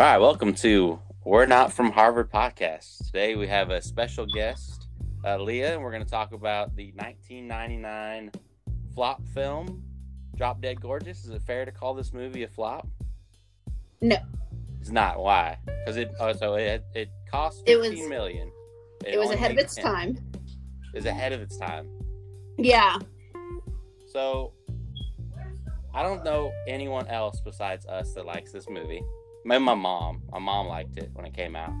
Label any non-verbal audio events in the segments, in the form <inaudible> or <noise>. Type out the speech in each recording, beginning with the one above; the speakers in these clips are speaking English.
All right, welcome to We're Not from Harvard podcast. Today we have a special guest, uh, Leah, and we're going to talk about the 1999 flop film, Drop Dead Gorgeous. Is it fair to call this movie a flop? No. It's not. Why? Because it oh, so it it cost It was- million. It was ahead of its 10. time. It was ahead of its time. Yeah. So I don't know anyone else besides us that likes this movie. Maybe my mom. My mom liked it when it came out.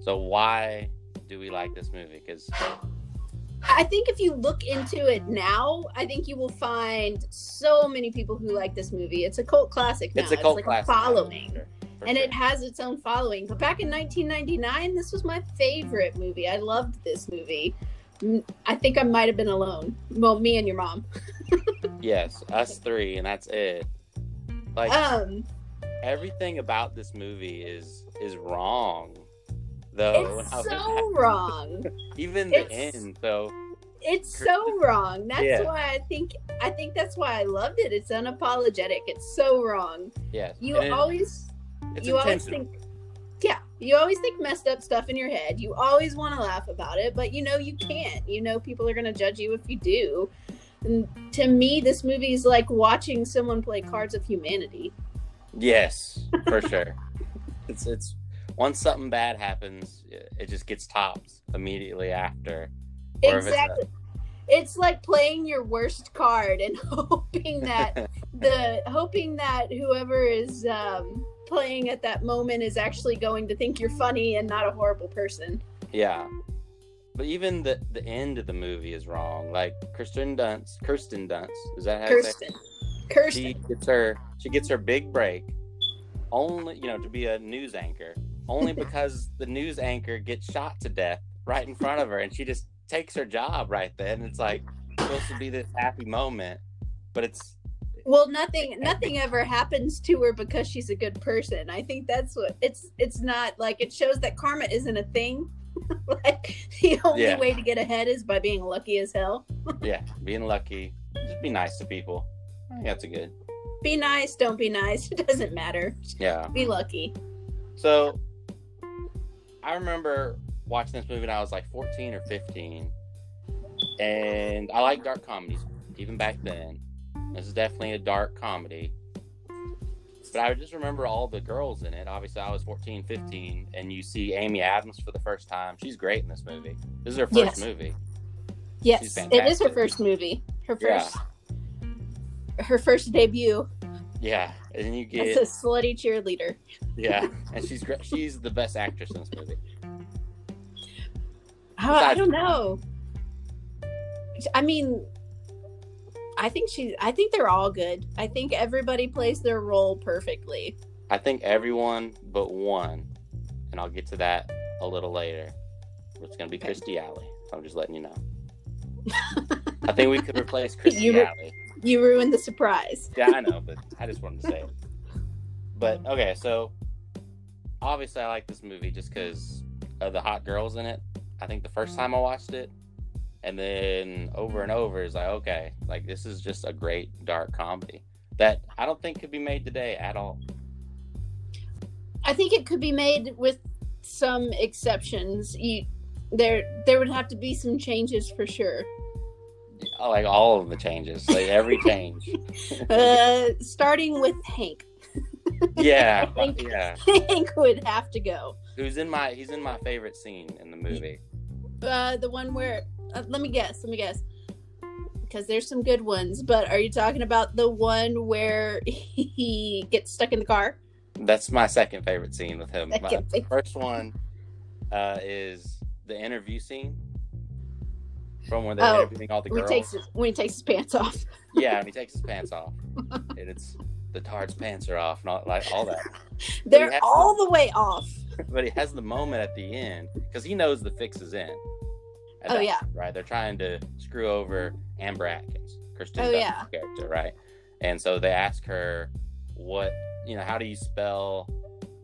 So why do we like this movie? Because I think if you look into it now, I think you will find so many people who like this movie. It's a cult classic now. it's a cult like classic. a following. For and sure. it has its own following. But back in 1999, this was my favorite movie. I loved this movie. Mm, I think I might have been alone. Well, me and your mom. <laughs> yes, us three, and that's it. Like Um, everything about this movie is is wrong. Though it's so wrong. even the it's- end. So It's so wrong. That's Yeah. why I think I think that's why I loved it. It's unapologetic. It's so wrong. yes, You and always you always think yeah you always think messed up stuff in your head you always want to laugh about it but you know you can't you know people are going to judge you if you do and to me this movie is like watching someone play cards of humanity Yes, for sure. <laughs> It's it's once something bad happens, it just gets topped immediately after. Or it's a- exactly it's like playing your worst card and <laughs> hoping that <laughs> the hoping that whoever is um, playing at that moment is actually going to think you're funny and not a horrible person Yeah. But even the the end of the movie is wrong. Like Kirsten Dunst, Kirsten Dunst, is that how you say it? Kirsten She gets her she gets her big break only, you know, to be a news anchor. Only <laughs> because the news anchor gets shot to death right in front of her and she just takes her job right then. It's like supposed to be this happy moment, but it's Well, nothing nothing ever happens to her because she's a good person. I think that's what it's it's not like it shows that karma isn't a thing. <laughs> like the only Yeah. way to get ahead is by being lucky as hell. yeah, being lucky. Just be nice to people. I think that's a good. Be nice, don't be nice. <laughs> It doesn't matter. Yeah. Be lucky. So I remember watching this movie when I was like 14 or 15. And I like dark comedies even back then. This is definitely a dark comedy. But I just remember all the girls in it. Obviously, I was 14, 15, and you see Amy Adams for the first time. She's great in this movie. This is her first Yes. movie. Yes, it is her first movie. Her Yeah. Her first debut Yeah. And you as get a slutty cheerleader. Yeah, and she's great. She's the best actress in this movie. Oh, I don't know. I mean, I think she. I think they're all good. I think everybody plays their role perfectly. I think everyone but one, and I'll get to that a little later. It's going to be Okay. Kirstie Alley. I'm just letting you know. <laughs> I think we could replace <laughs> Kirstie You Alley. You ruined the surprise. Yeah, I know, but I just wanted to say it. But um, okay, so obviously I like this movie just because of the hot girls in it. I think the first time I watched it, and then over and over is like, okay, like this is just a great dark comedy that I don't think could be made today at all. I think it could be made with some exceptions. You, there, there would have to be some changes for sure. I like all of the changes, like every <laughs> change. Uh, starting with Hank. yeah, <laughs> I think- yeah. Hank would have to go. Who's in my? He's in my favorite scene in the movie. Uh, the one where, uh, let me guess, let me guess, because there's some good ones. But are you talking about the one where <laughs> he gets stuck in the car? That's my second favorite scene with him. My favorite. first one uh, is the interview scene from when they're Oh, interviewing all the When he girls. takes his, when he takes his pants off. <laughs> Yeah, when he takes his pants off, <laughs> and it's the tard's pants are off, all, like all that. They're all the way off. <laughs> But he has the moment at the end because he knows the fix is in. Oh, that yeah. right. They're trying to screw over Amber Atkins, Kirsten Oh, Dunst's yeah. character, right? And so they ask her, "What you know? How do you spell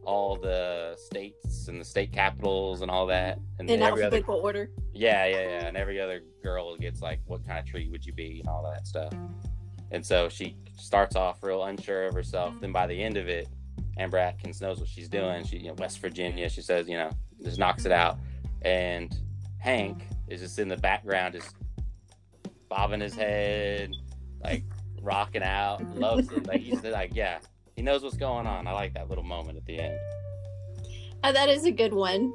all the states and the state capitals and all that?" And In every other, alphabetical order. yeah, yeah, yeah, and every other girl gets like, "What kind of tree would you be?" and all that stuff. And so she starts off real unsure of herself. Then by the end of it, Amber Atkins knows what she's doing. She, you know, West Virginia. She says, you know, just knocks it out. And Hank is just in the background, just bobbing his head, like rocking out, loves it. Like he's like, yeah, he knows what's going on. I like that little moment at the end. Uh, that is a good one.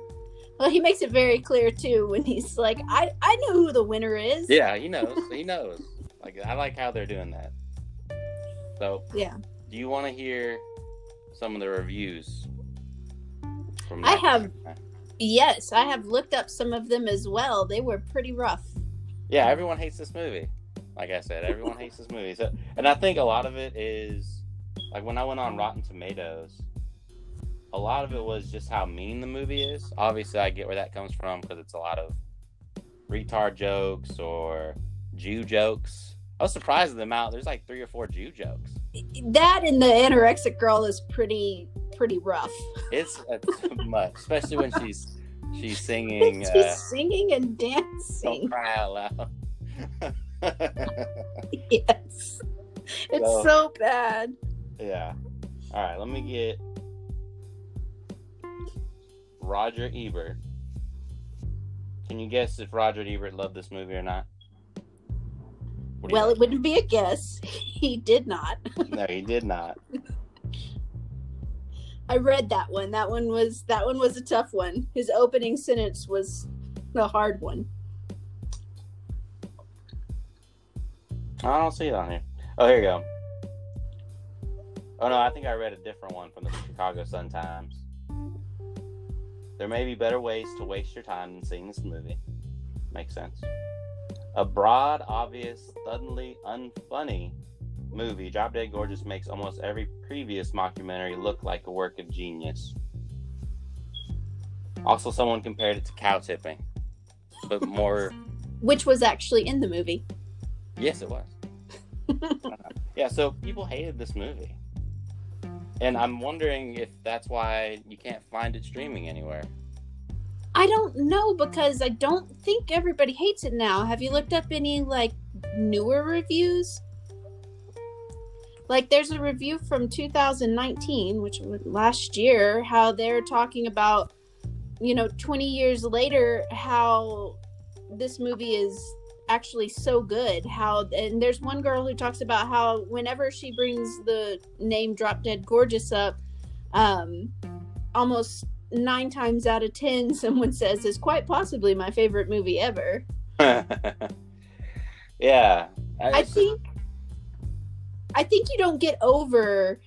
Well, he makes it very clear too when he's like, "I I know who the winner is." Yeah, he knows. <laughs> he knows. Like I like how they're doing that. So Yeah. do you want to hear some of the reviews? From I have- Yes, I have looked up some of them as well. They were pretty rough. Yeah, everyone hates this movie. Like I said, everyone hates this movie. So, and I think a lot of it is like when I went on Rotten Tomatoes, a lot of it was just how mean the movie is. Obviously, I get where that comes from because it's a lot of retard jokes or Jew jokes. I was surprised at the amount. There's like three or four Jew jokes. That and the anorexic girl is pretty pretty rough. It's, it's too much, especially when she's she's <laughs> singing. She's Uh, singing and dancing. don't cry out loud. <laughs> <laughs> Yes, it's So- so bad. Yeah. All right, let me get Roger Ebert. Can you guess if Roger Ebert loved this movie or not? What do you Well, it wouldn't be a guess. <laughs> He did not. <laughs> no, he did not. I read that one. That one was that one was a tough one. His opening sentence was the hard one. I don't see it on here. Oh, here you go. Oh no, I think I read a different one from the Chicago Sun Times. There may be better ways to waste your time than seeing this movie. Makes sense. A broad, obvious, suddenly unfunny movie, Drop Dead Gorgeous makes almost every previous mockumentary look like a work of genius. Also, someone compared it to cow tipping, but more. <laughs> Which was actually in the movie. Yes, it was. <laughs> yeah, so people hated this movie. And I'm wondering if that's why you can't find it streaming anywhere. I don't know because I don't think everybody hates it now. Have you looked up any like newer reviews? Like there's a review from 2019, which was last year, how they're talking about, you know, 20 years later, how this movie is actually so good. How and there's one girl who talks about how whenever she brings the name Drop Dead Gorgeous up, um, almost nine times out of ten, <laughs> someone says is quite possibly my favorite movie ever. <laughs> yeah. I think I think you don't get over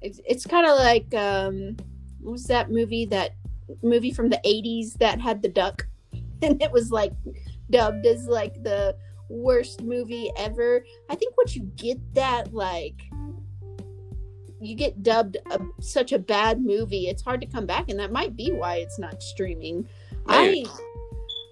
it's, it's kind of like um what was that movie that movie from the 80s that had the duck <laughs> and it was like dubbed as like the worst movie ever. I think once you get that like you get dubbed a, such a bad movie, it's hard to come back and that might be why it's not streaming. I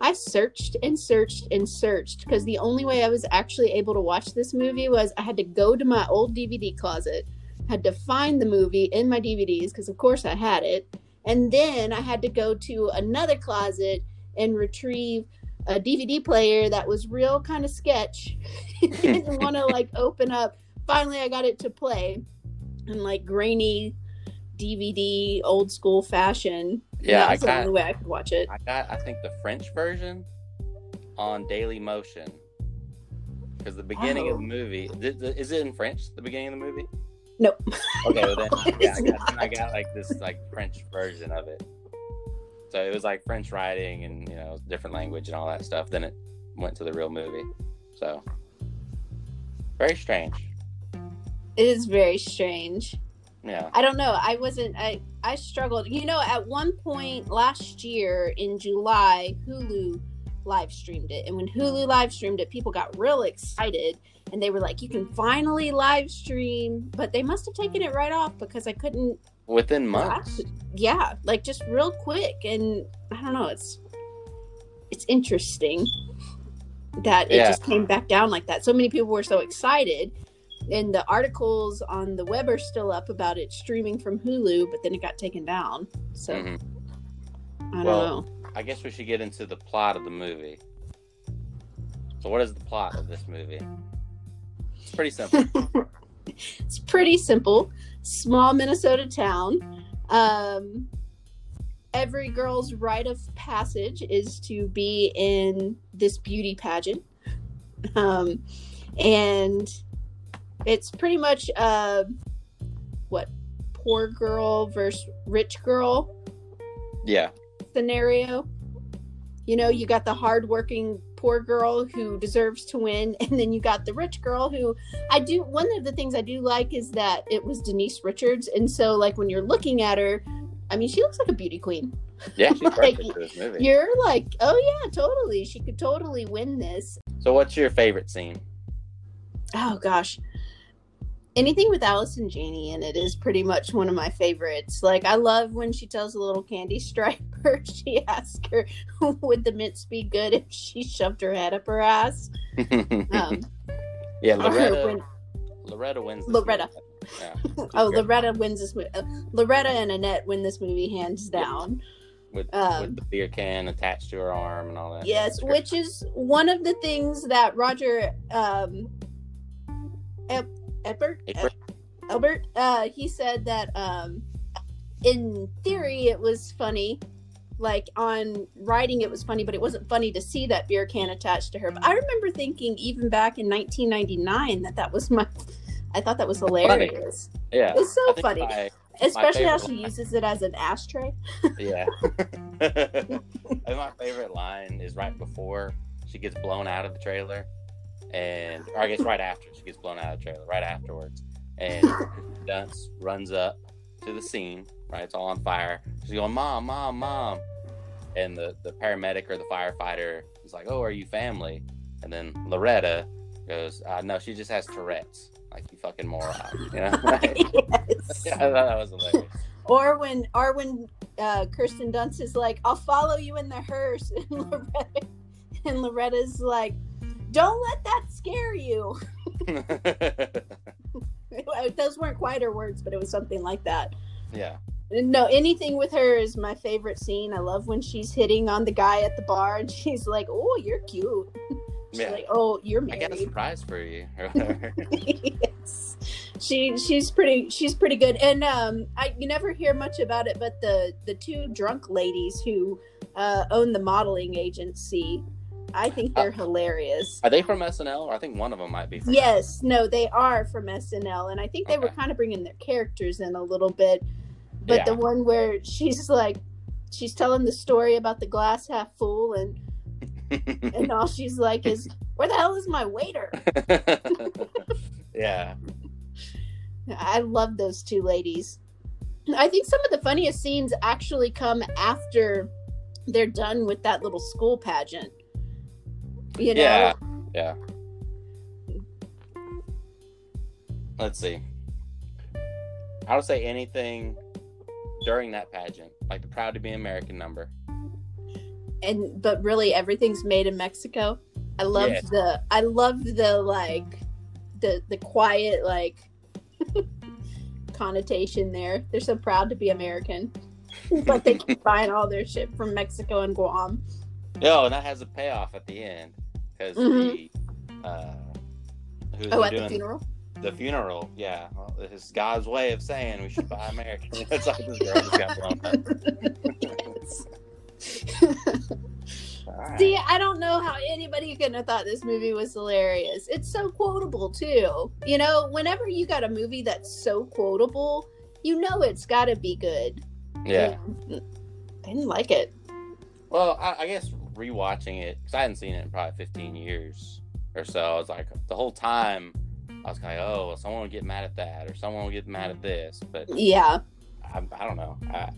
I searched and searched and searched because the only way I was actually able to watch this movie was I had to go to my old DVD closet, had to find the movie in my DVDs because of course I had it, and then I had to go to another closet and retrieve a DVD player that was real kind of sketch. Didn't want to like open up. Finally, I got it to play in like grainy DVD, old school fashion. Yeah, that I was the got- only way I could watch it. I got, I think, the French version on Daily Motion. Because the beginning of the Oh. movie, is it in French, the beginning of the movie? Nope. Okay, well then, <laughs> yeah, I got, then I got like this like French version of it. So it was like French writing and you know different language and all that stuff. Then it went to the real movie. So very strange. It is very strange. Yeah. I don't know. I wasn't. I I struggled. You know, at one point last year in July, Hulu live streamed it, and when Hulu live streamed it, people got real excited, and they were like, "You can finally live stream," but they must have taken it right off because I couldn't. Within months. Yeah, like just real quick, and I don't know. It's it's interesting that it Yeah. just came back down like that. So many people were so excited. And the articles on the web are still up about it streaming from Hulu, but then it got taken down. So Mhm. I don't Well, I guess we should get into the plot of the movie. So what is the plot of this movie? It's pretty simple. <laughs> it's pretty simple. Small Minnesota town. Um, every girl's rite of passage is to be in this beauty pageant. Um, and it's pretty much uh, what poor girl versus rich girl Yeah. scenario. You know, you got the hardworking poor girl who deserves to win, <laughs> and then you got the rich girl who I do. One of the things I do like is that it was Denise Richards, and so like when you're looking at her, I mean, she looks like a beauty queen. Yeah, she's <laughs> Like, perfect for this movie. You're like, oh yeah, totally. She could totally win this. So, what's your favorite scene? Oh gosh. Anything with Allison Janney in it is pretty much one of my favorites. Like I love when she tells a little candy <laughs> striper, <laughs> she asks her, would the mints be good if she shoved her head up her ass? <laughs> Um, yeah, Loretta. when- Loretta wins. This Loretta. Yeah. oh, Great. Loretta wins this movie. Uh, Loretta and Annette win this movie hands down. With, um, with the beer can attached to her arm and all that. Yes, which is one of the things that Roger um Eb- Ebert? Ebert. Albert uh he said that um in theory it was funny. Like on writing it was funny but it wasn't funny to see that beer can attached to her. But i remember thinking even back in 1999 that that was my i thought that was hilarious. Yeah. it's so funny. my- especially how she one. uses it as an ashtray. Yeah. <laughs> <laughs> Think my favorite line is right before she gets blown out of the trailer, and or I guess right after she gets blown out of the trailer, right afterwards, and <laughs> Dunst runs up to the scene. Right, it's all on fire. She's going, "Mom, mom, mom," and the the paramedic or the firefighter is like, "Oh, are you family?" And then Loretta goes, uh, "No, she just has Tourette's." Like you fucking moron, you know? <laughs> <laughs> yes. I thought that was hilarious. Or when, or when uh, Kirsten Dunst is like, "I'll follow you in the hearse," and Loretta, and Loretta's like, "Don't let that scare you." <laughs> <laughs> Those weren't quite her words, but it was something like that. yeah. No, anything with her is my favorite scene. I love when she's hitting on the guy at the bar, and she's like, "Oh, you're cute." <laughs> She's Yeah. like, "Oh, you're married." I got a surprise for you. yes. She she's pretty she's pretty good. And um I you never hear much about it, but the the two drunk ladies who uh own the modeling agency, I think uh, they're hilarious. Are they from SNL? I think one of them might be. From Yes, no, they are from SNL, and I think they were kind of bringing their characters in a little bit. But Yeah. the one where she's like, she's telling the story about the glass half full, and <laughs> and all she's like is, "Where the hell is my waiter?" <laughs> yeah. I love those two ladies. I think some of the funniest scenes actually come after they're done with that little school pageant. You know, Yeah. Yeah. Let's see. I would say anything during that pageant, like the "Proud to Be American" number. and but really everything's made in Mexico. I love Yes. the I love the like the the quiet like <laughs> connotation there. They're so proud to be American. but they <laughs> keep buying all their shit from Mexico and Guam. Oh, and that has a payoff at the end because Mhm. the uh, who's Oh, at doing the funeral. the funeral, yeah, well, this is God's way of saying we should buy American. it's like this girl just got blown <laughs> up. All right. See, I don't know how anybody couldn't have thought this movie was hilarious. It's so quotable too. You know, whenever you got a movie that's so quotable, you know it's got to be good. yeah. I didn't like it. Well, I, I guess rewatching it because I hadn't seen it in probably 15 years or so. I was like, the whole time, I was kind of, oh, someone will get mad at that or someone will get mad at this. But Yeah, I, I don't know. I,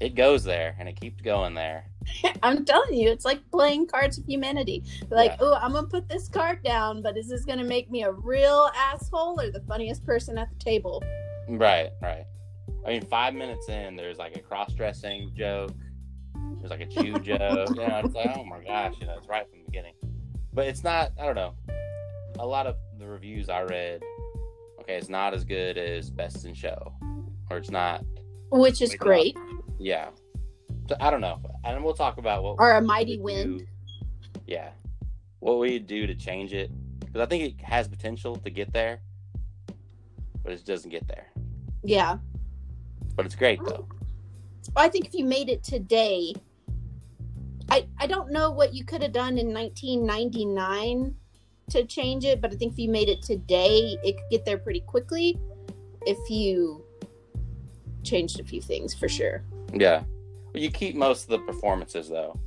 it goes there and it keeps going there. <laughs> I'm telling you, it's like playing Cards of Humanity. Like, Yeah. oh, I'm gonna put this card down, but is this gonna make me a real asshole or the funniest person at the table? Right, right. I mean, five minutes in, there's like a cross dressing joke. There's like a Jew <laughs> joke. You know, it's like, oh my gosh, you know, it's right from the beginning. But it's not, I don't know. A lot of the reviews I read, okay, it's not as good as Best in Show. Or it's not, Which is great. yeah. So, I don't know. And we'll talk about what. Or a mighty wind. do- Yeah. What we do to change it. Because I think it has potential to get there, but it doesn't get there. Yeah. But it's great though. I think if you made it today, I I don't know what you could have done in 1999 to change it, but I think if you made it today, it could get there pretty quickly if you changed a few things for sure. Yeah. Well, you keep most of the performances though.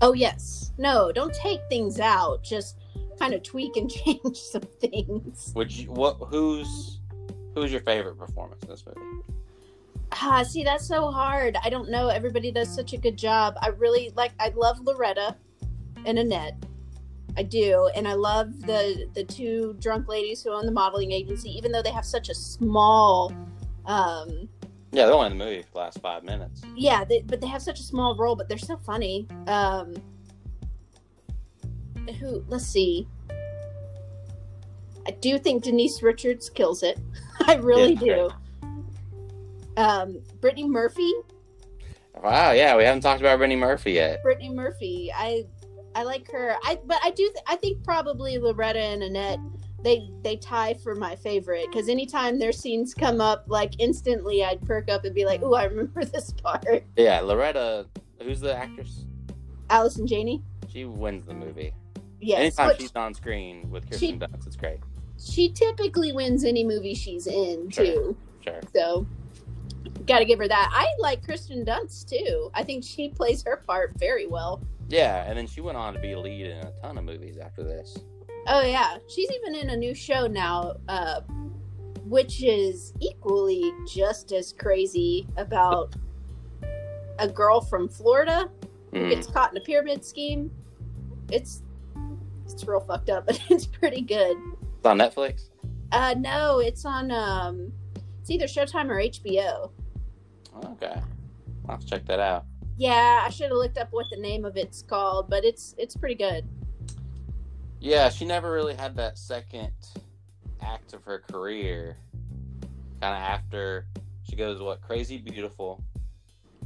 Oh yes. No, don't take things out. Just kind of tweak and <laughs> change some things. Would you what who's who's your favorite performance in this movie? Ah, see, that's so hard. I don't know. Everybody does such a good job. I really like. I love Loretta and Annette. I do, and I love the the two drunk ladies who own the modeling agency. Even though they have such a small, um, Yeah, they're only in the movie for the last five minutes. yeah, they, but they have such a small role, but they're so funny. Um, who? Let's see. I do think Denise Richards kills it. <laughs> I really Yeah, do. Um, Brittany Murphy. Wow, yeah, we haven't talked about Brittany Murphy yet. Brittany Murphy. I I like her. I but I do. Th- I think probably Loretta and Annette. They they tie for my favorite because anytime their scenes come up, like instantly I'd perk up and be like, "Ooh, I remember <laughs> this part." Yeah, Loretta, who's the actress? Allison Janney. She wins the movie. Yes, Anytime she's on screen with She- Kirsten Dunst, it's great. she typically wins any movie she's in Sure. too. Sure. So, got to give her that. I like Kirsten Dunst too. I think she plays her part very well. Yeah, and then she went on to be a lead in a ton of movies after this. Oh yeah, she's even in a new show now, uh, which is equally just as crazy about a girl from Florida who Mm. gets caught in a pyramid scheme. It's it's real fucked up, <laughs> but it's pretty good. It's on Netflix. Uh, no, it's on um, it's either Showtime or HBO. Okay, I'll have to check that out. Yeah, I should have looked up what the name of it's called, but it's it's pretty good. Yeah, she never really had that second act of her career. Kind of after she goes, what, Crazy Beautiful,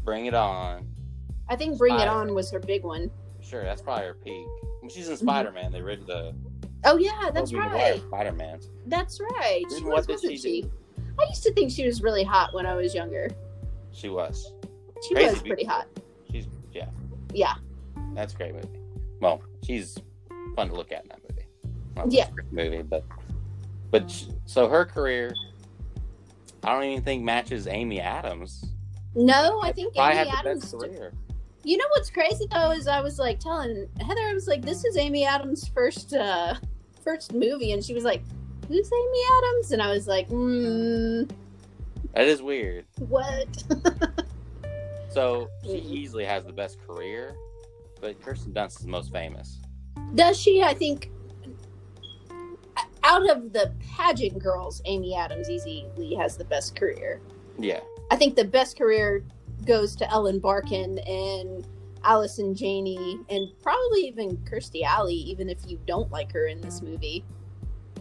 Bring It On. I think Bring It On was her big one. Sure, that's probably her peak. When she's Mm-hmm. in Spider Man, they read the Oh yeah, that's right. Spider Man. That's right. She was, what did she? do? I used to think she was really hot when I was younger. She was. She Crazy was pretty hot. She's yeah. Yeah. That's a great movie. Well, she's fun to look at in that movie. Not Yeah. great movie, but but sh- so her career, I don't even think matches Amy Adams. No, I think Amy Adams. You know what's crazy though is I was like telling Heather, I was like, "This is Amy Adams' first uh first movie," and she was like, "Who's Amy Adams?" And I was like, "Hmm, That is weird. what?" <laughs> So she easily has the best career, but Kirsten Dunst is most famous. Does she? I think out of the pageant girls, Amy Adams easily has the best career. Yeah. I think the best career goes to Ellen Barkin and Allison Janney and probably even Kirstie Alley, even if you don't like her in this movie.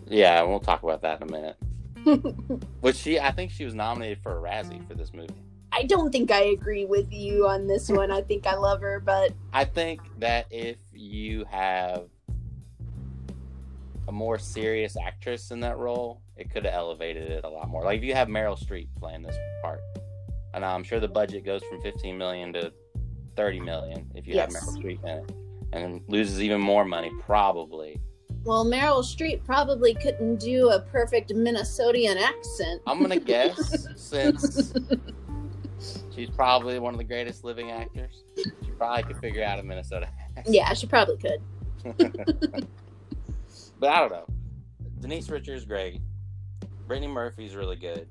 Yeah, we'll talk about that in a minute. <laughs> But she, I think she was nominated for a Razzie for this movie. I don't think I agree with you on this one. I think I love her, but I think that if you have a more serious actress in that role, it could have elevated it a lot more. Like if you have Meryl Streep playing this part, and I'm sure the budget goes from 15 million to 30 million if you have Meryl Streep in it, and loses even more money probably. Well, Meryl Streep probably couldn't do a perfect Minnesotian accent. I'm gonna <laughs> guess since she's probably one of the greatest living actors, she probably could figure out a Minnesota accent. Yeah, she probably could. <laughs> But I don't know. Denise Richards is great. Brittany Murphy's really good.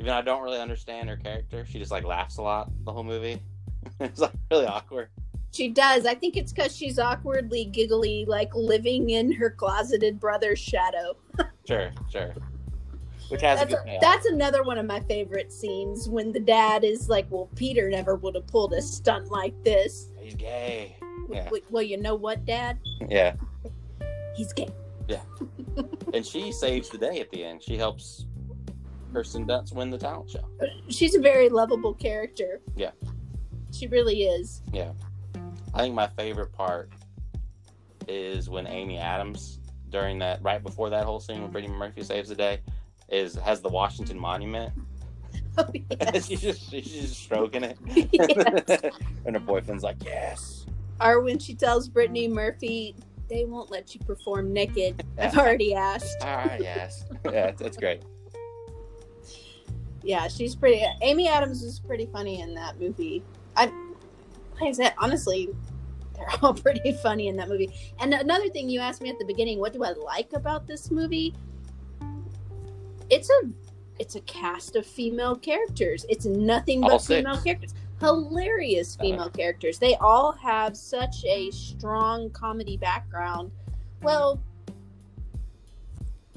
Even though I don't really understand her character, she just like laughs a lot the whole movie. <laughs> it's like really awkward. She does. I think it's because she's awkwardly giggly, like living in her closeted brother's shadow. <laughs> Sure, sure. Which has That's, a that's another one of my favorite scenes when the dad is like, "Well, Peter never would have pulled a stunt like this." He's gay. Yeah. W- Well, you know what, Dad? Yeah. He's gay. Yeah. and she saves the day at the end. She helps Kirsten Dunst win the talent show. She's a very lovable character. Yeah. She really is. I think my favorite part is when Amy Adams, during that, right before that whole scene when Brittany Murphy saves the day, is has the Washington Monument <laughs> Oh, <laughs> yes. she's just she's just stroking it, <laughs> Yes. and her boyfriend's like, "Yes." Or when she tells Brittany Murphy, they won't let you perform naked. I've already asked. Right, yes, yeah, that's, that's great. Yeah, she's pretty. Amy Adams was pretty funny in that movie. I, like I said, honestly, they're <laughs> all pretty funny in that movie. And another thing you asked me at the beginning, what do I like about this movie? It's a, it's a cast of female characters. It's nothing but female characters. Hilarious uh-huh. female characters. They all have such a strong comedy background. Well,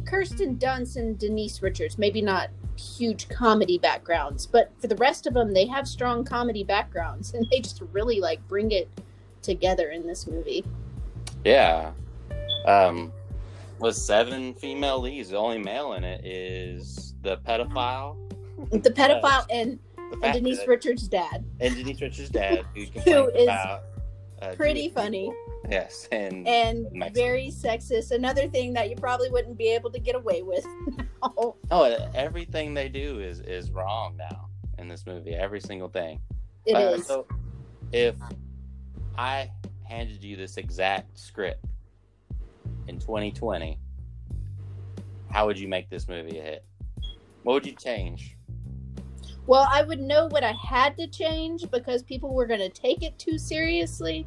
Kirsten Dunst and Denise Richards, maybe not huge comedy backgrounds, but for the rest of them, they have strong comedy backgrounds, and they just really like bring it together in this movie. Yeah. Um, with seven female leads, the only male in it is the pedophile, The <laughs> pedophile and, the and Denise Richards' dad, and Denise Richards' dad, who <laughs> complains is about uh, pretty funny people. Yes, and, and Mexican. very sexist. Another thing that you probably wouldn't be able to get away with now. oh, everything they do is is wrong now in this movie. Every single thing. It Uh, is. So, if I handed you this exact script in 2020, how would you make this movie a hit? What would you change? Well, I would know what I had to change because people were going to take it too seriously.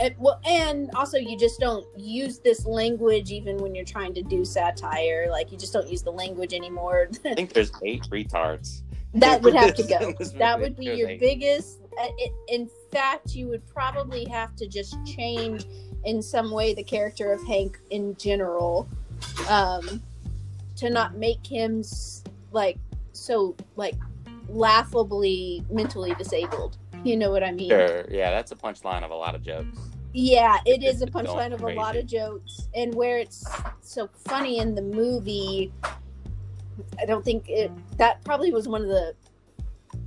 And, well, and also you just don't use this language even when you're trying to do satire. Like you just don't use the language anymore. <laughs> I think there's eight retards. that would have to go. <laughs> That would be your eight. biggest. uh, it- In fact, you would probably have to just change in some way the character of Hank in general, um, to not make him like so like laughably mentally disabled. You know what I mean? Sure, yeah, that's a punchline of a lot of jokes. Yeah, it is a punchline of a lot of jokes, and where it's so funny in the movie, I don't think it. That probably was one of the.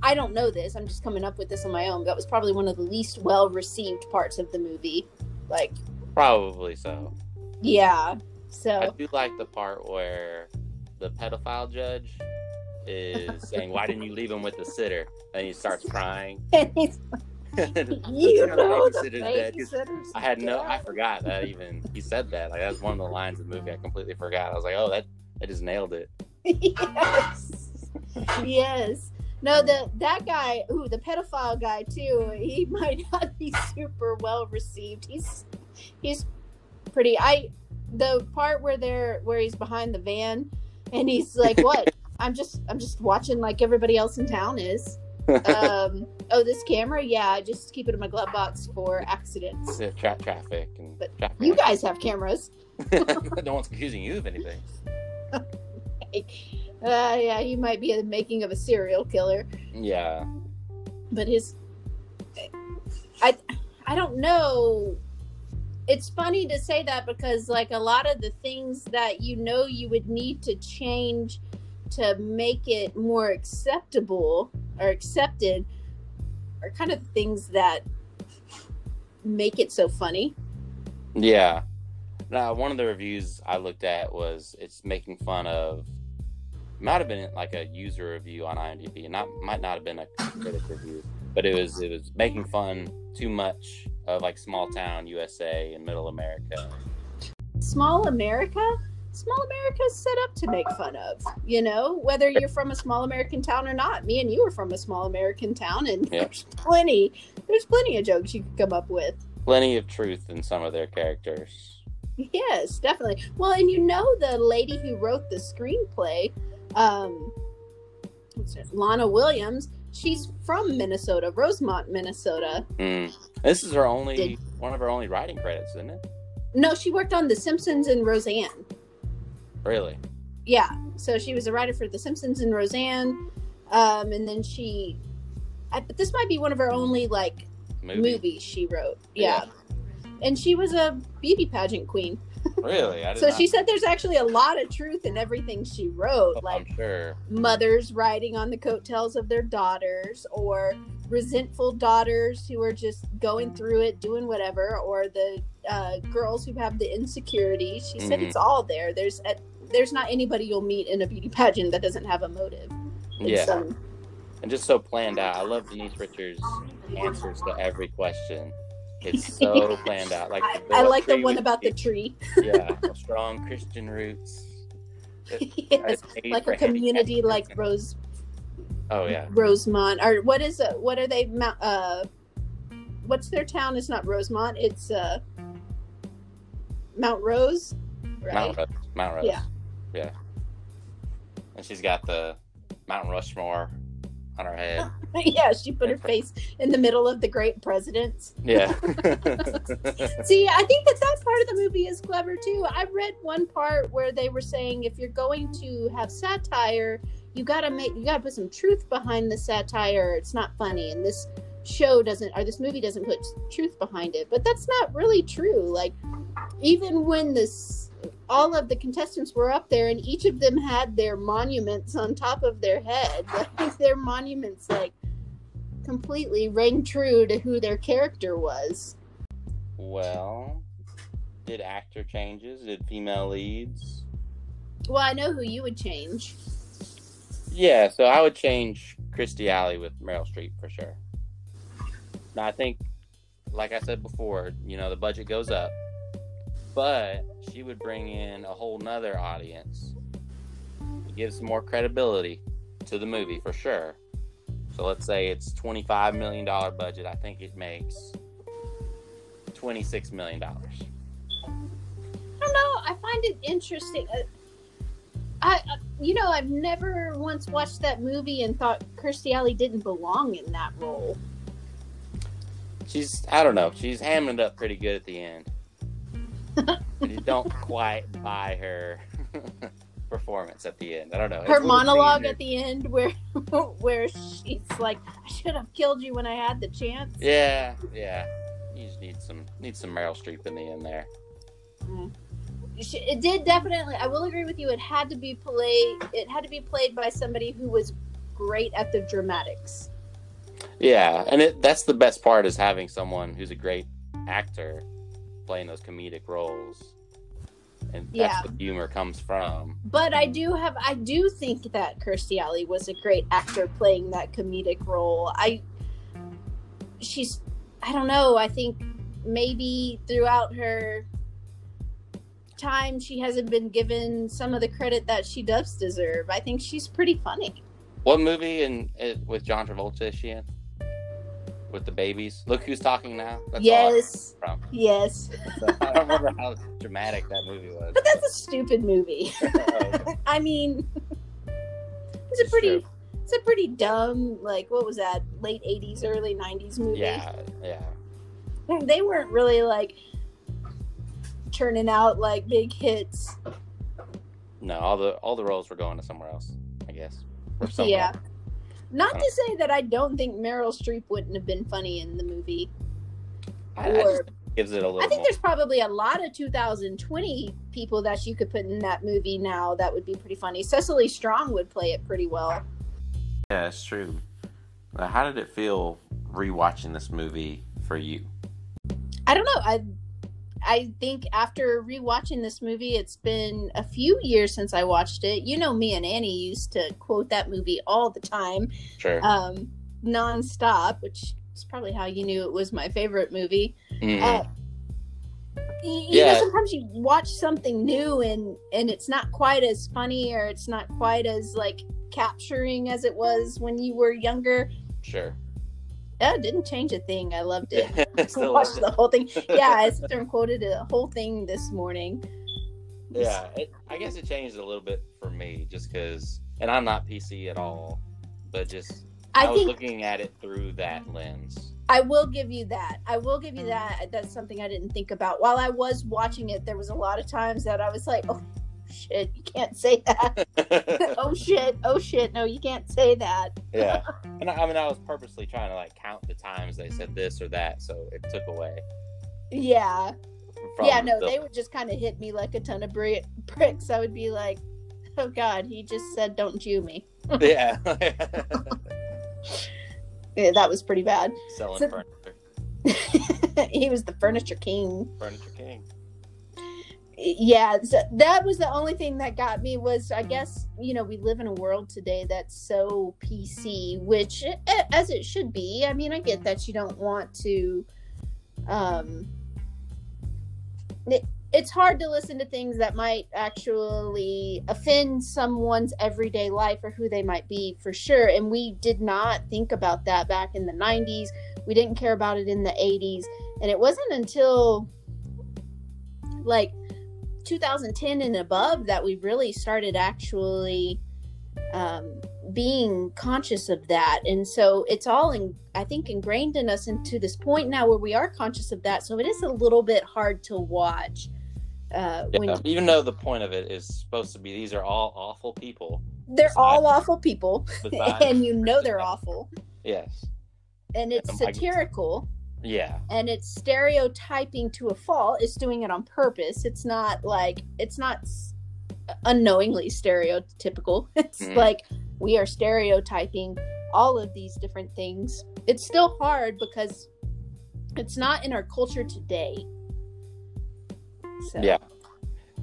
I don't know this. I'm just coming up with this on my own. That was probably one of the least well received parts of the movie. Like, Probably so. yeah. So I do like the part where the pedophile judge is saying, "Why didn't you leave him with the sitter?" And he starts crying. <laughs> <laughs> you know the babysitter's dead. 'Cause babysitter's I had no, I forgot that even he said that. Like that's one of the lines of the movie I completely forgot. I was like, oh, that that just nailed it. <laughs> yes. yes. No, the that guy, ooh, the pedophile guy too. He <laughs> might not be super well received. He's he's pretty. I the part where they're where he's behind the van, and he's like, "What? I'm just I'm just watching like everybody else in town is." Um, oh, this camera? Yeah, I just keep it in my glove box for accidents. Yeah, Tra- traffic and But traffic. You guys have cameras. <laughs> no one's accusing you of anything. <laughs> Uh, yeah, he might be the making of a serial killer. Yeah, but his i i don't know it's funny to say that because like a lot of the things that you know you would need to change to make it more acceptable or accepted are kind of things that make it so funny yeah. Now, one of the reviews I looked at was it's making fun of. Might have been like a user review on IMDb, not might not have been a critic review, but it was it was making fun too much of like small town USA and Middle America. small america small america's set up to make fun of you know whether you're from a small american town or not me and you are from a small american town and Yeah. there's plenty there's plenty of jokes you could come up with Plenty of truth in some of their characters. yes definitely well and you know the lady who wrote the screenplay um what's it, Lona Williams she's from minnesota Rosemount minnesota Mm. This is her only Did- one of her only writing credits, isn't it? no she worked on the simpsons and roseanne Really? yeah so she was a writer for the simpsons and roseanne um and then she I, but this might be one of her only like Movie? movies she wrote yeah. and she was a beauty pageant queen <laughs> Really? So not- she said there's actually a lot of truth in everything she wrote Oh, like sure. mothers riding on the coattails of their daughters or resentful daughters who are just going through it doing whatever or the uh, girls who have the insecurity she said Mhm. it's all there there's a, there's not anybody you'll meet in a beauty pageant that doesn't have a motive in Yeah. some- and just so planned out. I love Denise Richards' answers to every question. It's <laughs> so planned out. Like I, I like the one about the tree. yeah, <laughs> strong Christian roots. yes, like a community handicapped like. Rose Oh yeah, Rosemount or what is it? What are they? Mount- Uh, what's their town? It's not Rosemount. It's uh, Mount Rose, right? Mount Rose. Mount Rose. Yeah. Yeah. And she's got the Mount Rushmore on her head. <laughs> yeah, she put her face in the middle of the great presidents. Yeah. <laughs> See, I think that that part of the movie is clever too. I read one part where they were saying if you're going to have satire, you gotta make you gotta put some truth behind the satire. It's not funny, and this show doesn't or this movie doesn't put truth behind it. But that's not really true. Like even when this all of the contestants were up there and each of them had their monuments on top of their head <laughs> like their monuments like completely rang true to who their character was well, did actor changes? Did female leads? Well, I know who you would change. Yeah, so I would change Kirstie Alley with Meryl Streep for sure. Now I think, like I said before, you know the budget goes up, but she would bring in a whole nother audience. It gives more credibility to the movie for sure. So let's say it's twenty five million dollar budget. I think it makes twenty six million dollars. I don't know. I find it interesting. Uh, I, uh, you know, I've never once watched that movie and thought Kirstie Alley didn't belong in that role. She's I don't know. She's hamming it up pretty good at the end. But you don't quite buy her <laughs> performance at the end. I don't know. Her monologue at the end, where <laughs> where she's like, "I should have killed you when I had the chance." Yeah, yeah. You just need some need some Meryl Streep in the end there. Mm-hmm. She- It did definitely. I will agree with you. It had to be played. It had to be played by somebody who was great at the dramatics. Yeah, and it that's the best part is having someone who's a great actor playing those comedic roles. And that's Yeah. where humor comes from. But I do have I do think that Kirstie Alley was a great actor playing that comedic role. I she's I don't know, I think maybe throughout her time she hasn't been given some of the credit that she does deserve. I think she's pretty funny. What movie and with John Travolta is she in? With the babies. Look who's talking now. That's all I yes. Yes. from. <laughs> I don't remember how dramatic that movie was. But that's a stupid movie. <laughs> Oh, <laughs> I mean it's a pretty true. it's a pretty dumb like what was that late 80s early 90s movie. Yeah, yeah. they weren't really like turning out like big hits. No, all the all the roles were going to somewhere else, I guess. Or somewhere. Yeah. Not to say that I don't think Meryl Streep wouldn't have been funny in the movie. I, I just think gives it a little I think more. there's probably a lot of 2020 people that you could put in that movie now that would be pretty funny. Cecily Strong would play it pretty well. Yeah, it's true. Uh, how did it feel rewatching this movie for you? I don't know. I I think after rewatching this movie, it's been a few years since I watched it. You know, me and Annie used to quote that movie all the time. Sure. um, nonstop, which is probably how you knew it was my favorite movie. Mhm. Uh, you Yeah. know, sometimes you watch something new and and it's not quite as funny or it's not quite as like capturing as it was when you were younger. sure. Oh, it didn't change a thing. I loved it. <laughs> Still <laughs> watched the whole thing. <laughs> Yeah, I sat there and quoted the whole thing this morning. Yeah, it, I guess it changed a little bit for me just because, and I'm not PC at all, but just I, I was looking at it through that lens. I will give you that. I will give you mm. that. That's something I didn't think about. While I was watching it, there was a lot of times that I was like, "Oh shit, you can't say that." <laughs> <laughs> oh shit, oh shit, no, you can't say that. yeah, and I, I mean, I was purposely trying to like count the times they said this or that, so it took away. Yeah, yeah, no, the- they would just kind of hit me like a ton of bri- bricks. I would be like, "Oh God, he just said don't Jew me." <laughs> yeah, Yeah, that was pretty bad. selling So- furniture, he was the furniture king. furniture king. Yeah so that was the only thing that got me was i guess you know we live in a world today that's so pc which eh, as it should be. I mean i get that you don't want to um it, it's hard to listen to things that might actually offend someone's everyday life or who they might be for sure. And we did not think about that back in the 90s we didn't care about it in the 80s and it wasn't until like 2010 and above that we really started actually um, being conscious of that. And so it's all in i think ingrained in us into this point now where we are conscious of that. So it is a little bit hard to watch uh, Yeah, when even though the point of it is supposed to be these are all awful people. they're all awful people <laughs> and you know they're awful. Yes. and it's guess- satirical Yeah. and it's stereotyping to a fault it's doing it on purpose it's not like it's not unknowingly stereotypical <laughs> it's Mhm. like we are stereotyping all of these different things it's still hard because it's not in our culture today so Yeah.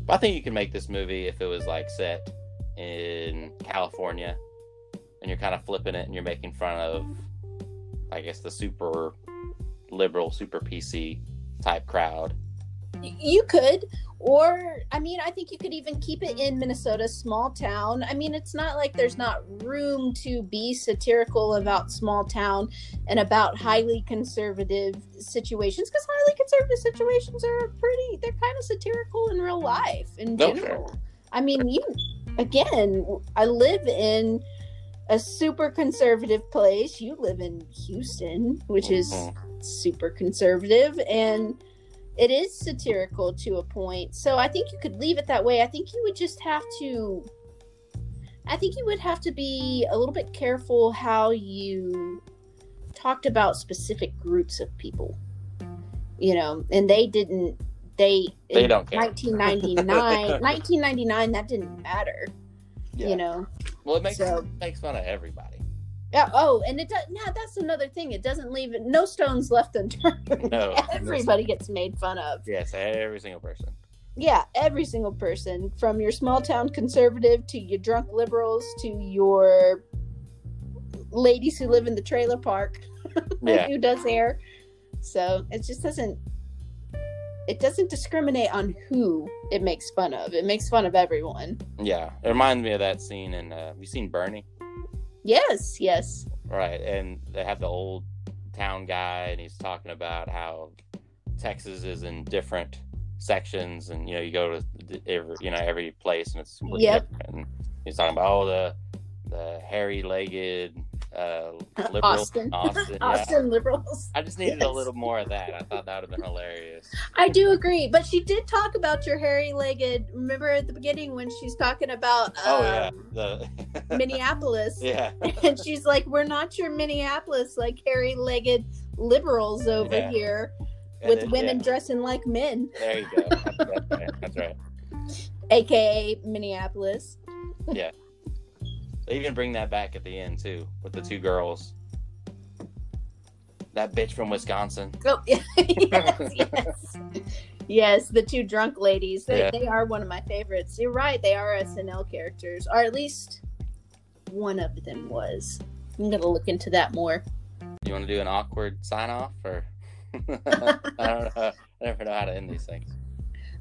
But I think you can make this movie if it was like set in California and you're kind of flipping it and you're making fun of, I guess, the super liberal, super PC type crowd. You could or i mean i think you could even keep it in minnesota small town i mean it's not like there's not room to be satirical about small town and about highly conservative situations because highly conservative situations are pretty they're kind of satirical in real life in No, general i mean you again i live in a super conservative place you live in houston which is Mhm. Super conservative and it is satirical to a point. So I think you could leave it that way. I think you would just have to I think you would have to be a little bit careful how you talked about specific groups of people. You know, and they didn't they They don't care. 1999 1999 <laughs> that didn't matter, Yeah. you know. Well, it makes So- makes fun of everybody. Yeah, oh, and it does. Yeah, that's another thing. It doesn't leave. No stones left unturned. No. <laughs> Everybody gets made fun of. Yes, every single person. Yeah, every single person, from your small town conservative to your drunk liberals to your ladies who live in the trailer park <laughs> Yeah. who does hair. So it just doesn't. It doesn't discriminate on who it makes fun of. It makes fun of everyone. Yeah. It reminds me of that scene in uh, have you seen Bernie? Yes, yes. Right, and they have the old town guy, and he's talking about how Texas is in different sections, and you know, you go to every you know every place, and it's completely Yep. different. And he's talking about oh the the hairy-legged uh, <laughs> liberal Austin. Austin, <laughs> yeah. Austin liberals. I just needed a little more of that. I thought that would have been hilarious. I do agree, but she did talk about your hairy-legged. Remember at the beginning when she's talking about um, Oh yeah, the <laughs> Minneapolis, yeah, and she's like, "We're not your Minneapolis like hairy-legged liberals over Yeah. here And with then- women yeah, dressing like men, there you go. That's, right. That's right. aka Minneapolis." They even bring that back at the end too, with the two girls. That bitch from Wisconsin. <laughs> Oh yes, yes, yes. The two drunk ladies. They, Yeah. they are one of my favorites. You're right. They are SNL characters, or at least one of them was. I'm gonna look into that more. You want to do an awkward sign off, or <laughs> I don't know. I never know how to end these things.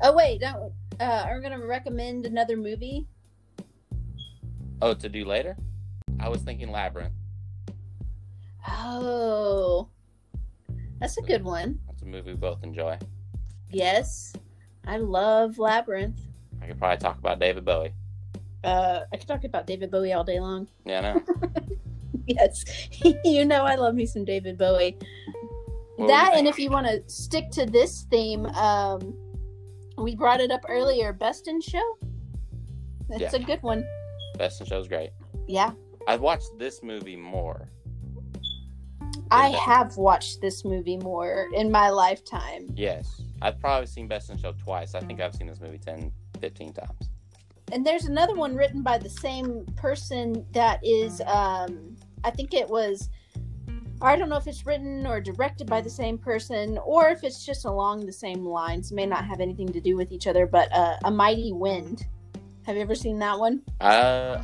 Oh wait, no. Uh, are we gonna recommend another movie? Oh, to do later? I was thinking Labyrinth. Oh, that's a good one. That's a movie we both enjoy. Yes, I love Labyrinth. I could probably talk about David Bowie. Uh, I could talk about David Bowie all day long. Yeah, I know. <laughs> Yes, <laughs> you know I love me some David Bowie. What that and if you want to stick to this theme, um, we brought it up earlier. Best in Show. That's Yeah. a good one. Best in Show's great. Yeah, I've watched this movie more. I Best- have watched this movie more in my lifetime. Yes. I've probably seen Best in Show twice. I think I've seen this movie 10, 15 times. and there's another one written by the same person that is um i think it was I don't know if it's written or directed by the same person, or if it's just along the same lines. May not have anything to do with each other, but uh, A Mighty Wind. Have you ever seen that one? Uh,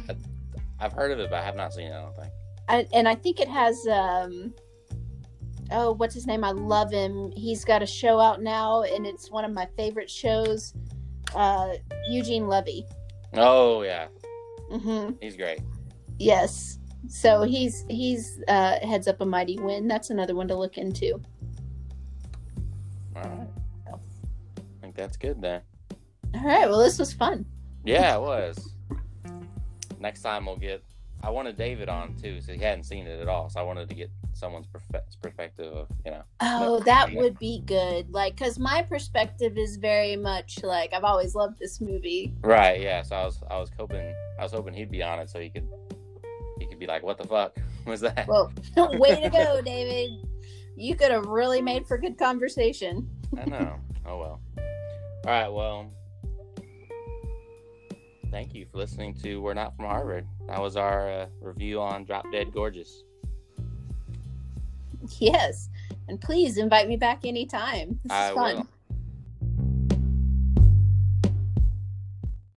I've heard of it, but I have not seen it. I don't think. I, and I think it has. Um, oh, what's his name? I love him. He's got a show out now, and it's one of my favorite shows. Uh, Eugene Levy. Oh yeah, hmm he's great. Yes. So he's he's uh, heads up a mighty wind. That's another one to look into. All right. I think that's good then. All right. Well, this was fun. Yeah, it was. Next time we'll get. I wanted David on too, so he hadn't seen it at all. So I wanted to get someone's perspective of you know. Oh, that would be good. Like, cause my perspective is very much like I've always loved this movie. Right. Yeah. So I was I was hoping I was hoping he'd be on it so he could he could be like, "What the fuck <laughs> was that?" Well, <laughs> way to go, <laughs> David. You could have really made for good conversation. I know. Oh well. All right. Well, thank you for listening to We're Not from Harvard. That was our uh, review on Drop Dead Gorgeous. Yes. And please invite me back anytime. This is I fun. will.